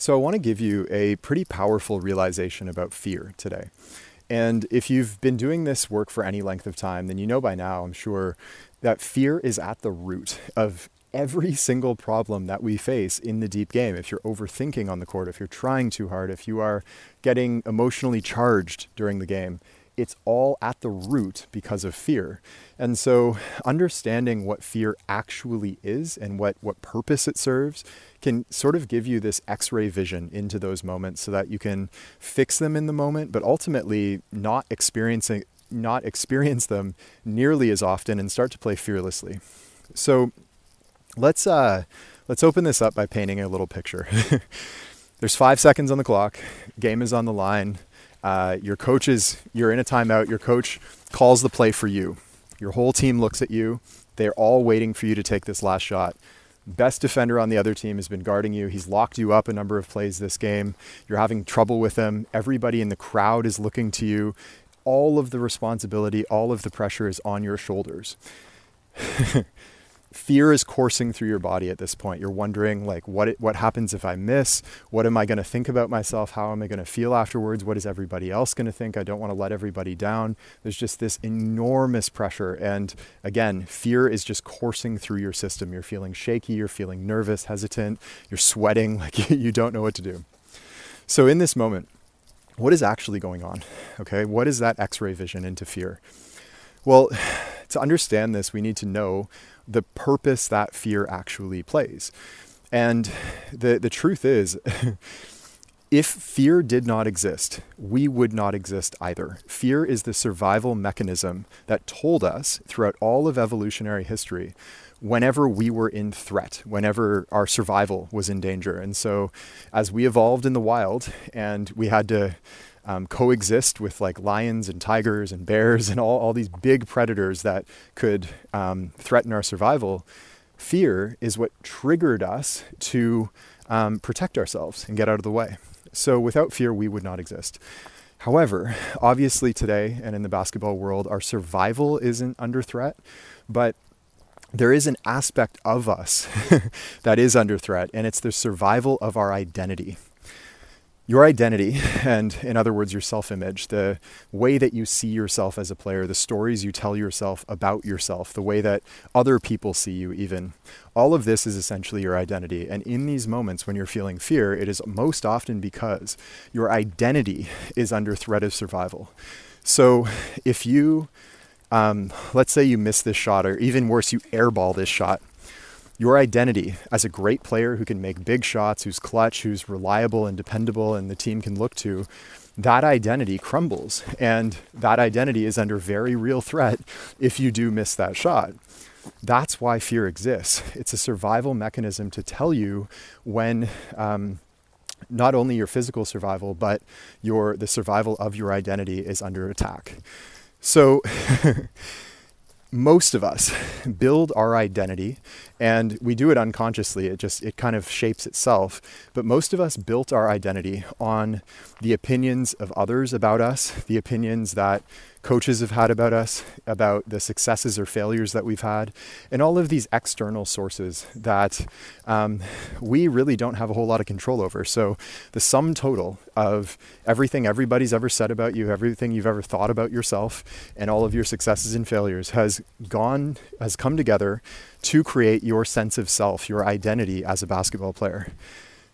So, I want to give you a pretty powerful realization about fear today. And if you've been doing this work for any length of time, then you know by now, I'm sure, that fear is at the root of every single problem that we face in the deep game. If you're overthinking on the court, if you're trying too hard, if you are getting emotionally charged during the game, it's all at the root because of fear. And so, understanding what fear actually is and what, what purpose it serves can sort of give you this x ray vision into those moments so that you can fix them in the moment, but ultimately not experiencing. Not experience them nearly as often and start to play fearlessly. So, let's uh, let's open this up by painting a little picture. There's five seconds on the clock. Game is on the line. Uh, your coach is, you're in a timeout. Your coach calls the play for you. Your whole team looks at you. They're all waiting for you to take this last shot. Best defender on the other team has been guarding you. He's locked you up a number of plays this game. You're having trouble with him. Everybody in the crowd is looking to you. All of the responsibility, all of the pressure is on your shoulders. fear is coursing through your body at this point. You're wondering like what it, what happens if I miss? What am I going to think about myself? How am I going to feel afterwards? What is everybody else going to think? I don't want to let everybody down. There's just this enormous pressure and again, fear is just coursing through your system. You're feeling shaky, you're feeling nervous, hesitant, you're sweating like you don't know what to do. So in this moment, what is actually going on? Okay? What is that x-ray vision into fear? Well, to understand this, we need to know the purpose that fear actually plays. And the, the truth is, if fear did not exist, we would not exist either. Fear is the survival mechanism that told us throughout all of evolutionary history whenever we were in threat, whenever our survival was in danger. And so, as we evolved in the wild and we had to um, coexist with like lions and tigers and bears and all, all these big predators that could um, threaten our survival, fear is what triggered us to um, protect ourselves and get out of the way. So without fear, we would not exist. However, obviously today and in the basketball world, our survival isn't under threat, but there is an aspect of us that is under threat, and it's the survival of our identity your identity, and in other words, your self image, the way that you see yourself as a player, the stories you tell yourself about yourself, the way that other people see you, even, all of this is essentially your identity. And in these moments when you're feeling fear, it is most often because your identity is under threat of survival. So if you, um, let's say you miss this shot, or even worse, you airball this shot, your identity as a great player who can make big shots, who's clutch, who's reliable and dependable, and the team can look to, that identity crumbles. And that identity is under very real threat if you do miss that shot. That's why fear exists. It's a survival mechanism to tell you when. Um, not only your physical survival, but your the survival of your identity is under attack. So most of us build our identity and we do it unconsciously. It just it kind of shapes itself. But most of us built our identity on the opinions of others about us the opinions that coaches have had about us, about the successes or failures that we've had, and all of these external sources that um, we really don't have a whole lot of control over. So, the sum total of everything everybody's ever said about you, everything you've ever thought about yourself, and all of your successes and failures has gone, has come together to create your sense of self, your identity as a basketball player.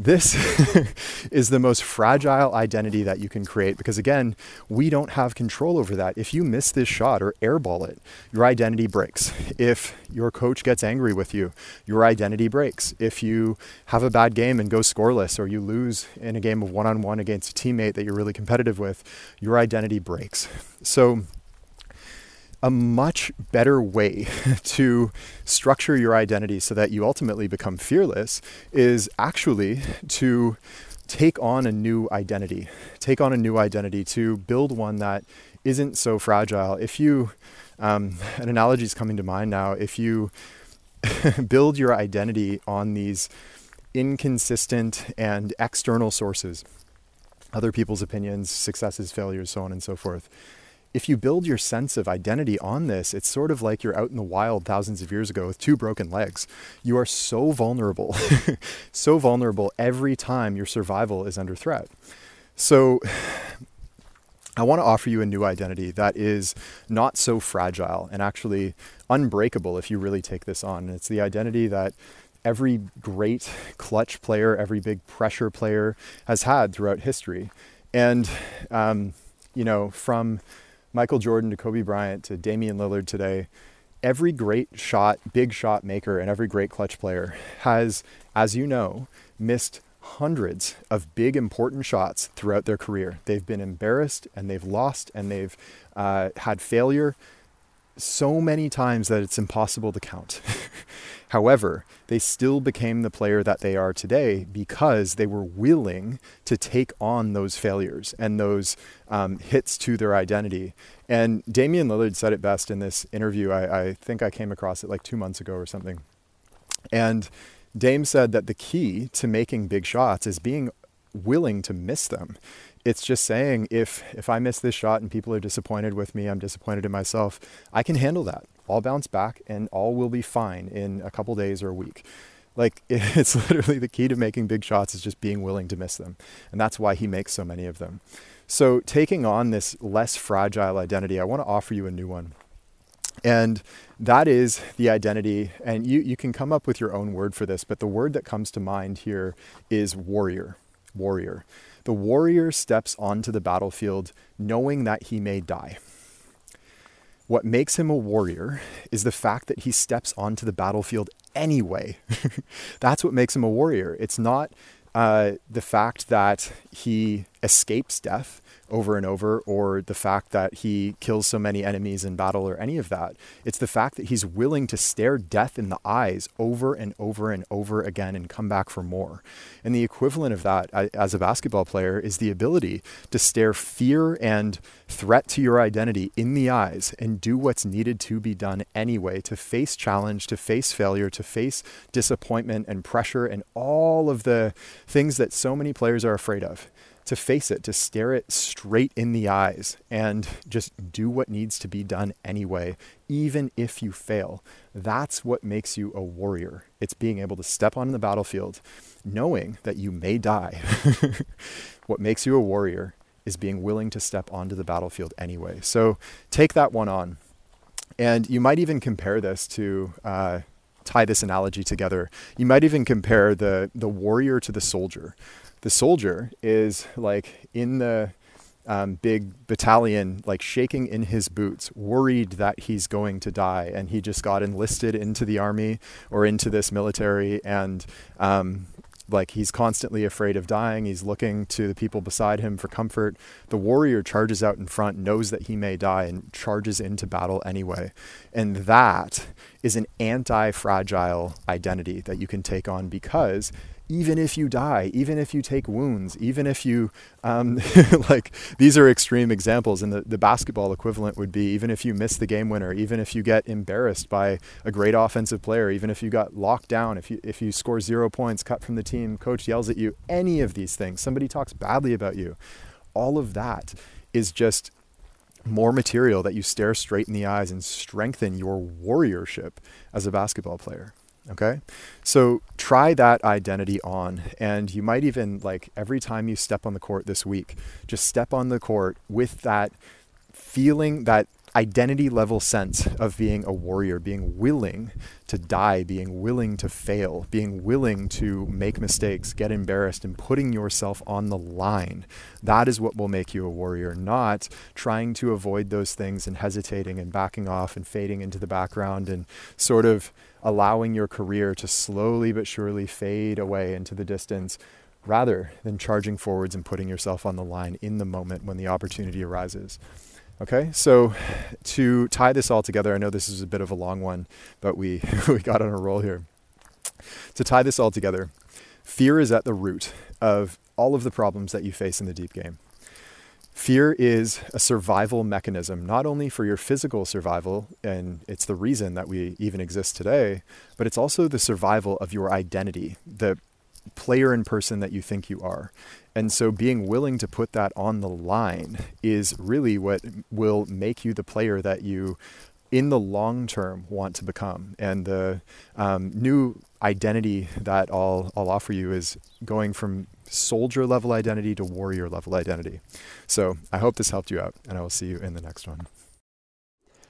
This is the most fragile identity that you can create because, again, we don't have control over that. If you miss this shot or airball it, your identity breaks. If your coach gets angry with you, your identity breaks. If you have a bad game and go scoreless or you lose in a game of one on one against a teammate that you're really competitive with, your identity breaks. So, a much better way to structure your identity so that you ultimately become fearless is actually to take on a new identity. Take on a new identity to build one that isn't so fragile. If you, um, an analogy is coming to mind now, if you build your identity on these inconsistent and external sources, other people's opinions, successes, failures, so on and so forth if you build your sense of identity on this, it's sort of like you're out in the wild thousands of years ago with two broken legs. You are so vulnerable, so vulnerable every time your survival is under threat. So, I want to offer you a new identity that is not so fragile and actually unbreakable if you really take this on. it's the identity that every great clutch player, every big pressure player has had throughout history. And, um, you know, from Michael Jordan to Kobe Bryant to Damian Lillard today, every great shot, big shot maker, and every great clutch player has, as you know, missed hundreds of big important shots throughout their career. They've been embarrassed and they've lost and they've uh, had failure so many times that it's impossible to count. However, they still became the player that they are today because they were willing to take on those failures and those um, hits to their identity. And Damian Lillard said it best in this interview. I, I think I came across it like two months ago or something. And Dame said that the key to making big shots is being willing to miss them. It's just saying if if I miss this shot and people are disappointed with me, I'm disappointed in myself, I can handle that. I'll bounce back and all will be fine in a couple days or a week. Like it's literally the key to making big shots is just being willing to miss them. And that's why he makes so many of them. So taking on this less fragile identity, I want to offer you a new one. And that is the identity. And you, you can come up with your own word for this, but the word that comes to mind here is warrior. Warrior. The warrior steps onto the battlefield knowing that he may die. What makes him a warrior is the fact that he steps onto the battlefield anyway. That's what makes him a warrior. It's not uh, the fact that he escapes death over and over, or the fact that he kills so many enemies in battle, or any of that. It's the fact that he's willing to stare death in the eyes over and over and over again and come back for more. And the equivalent of that as a basketball player is the ability to stare fear and threat to your identity in the eyes and do what's needed to be done anyway to face challenge, to face failure, to face disappointment and pressure and all of the things that so many players are afraid of to face it, to stare it straight in the eyes and just do what needs to be done anyway, even if you fail. That's what makes you a warrior. It's being able to step on the battlefield knowing that you may die. what makes you a warrior is being willing to step onto the battlefield anyway. So take that one on. And you might even compare this to. Uh, tie this analogy together. You might even compare the the warrior to the soldier the soldier is like in the um, big battalion, like shaking in his boots, worried that he's going to die. And he just got enlisted into the army or into this military. And um, like he's constantly afraid of dying. He's looking to the people beside him for comfort. The warrior charges out in front, knows that he may die, and charges into battle anyway. And that is an anti fragile identity that you can take on because even if you die, even if you take wounds, even if you, um, like, these are extreme examples. And the, the basketball equivalent would be even if you miss the game winner, even if you get embarrassed by a great offensive player, even if you got locked down, if you, if you score zero points, cut from the team, coach yells at you, any of these things, somebody talks badly about you, all of that is just more material that you stare straight in the eyes and strengthen your warriorship as a basketball player. Okay. So try that identity on. And you might even, like, every time you step on the court this week, just step on the court with that feeling, that identity level sense of being a warrior, being willing to die, being willing to fail, being willing to make mistakes, get embarrassed, and putting yourself on the line. That is what will make you a warrior, not trying to avoid those things and hesitating and backing off and fading into the background and sort of allowing your career to slowly but surely fade away into the distance rather than charging forwards and putting yourself on the line in the moment when the opportunity arises. Okay, so to tie this all together, I know this is a bit of a long one, but we, we got on a roll here. To tie this all together, fear is at the root of all of the problems that you face in the deep game. Fear is a survival mechanism, not only for your physical survival, and it's the reason that we even exist today, but it's also the survival of your identity, the player and person that you think you are. And so being willing to put that on the line is really what will make you the player that you in the long term want to become. And the um, new identity that I'll, I'll offer you is going from soldier level identity to warrior level identity. So I hope this helped you out, and I will see you in the next one.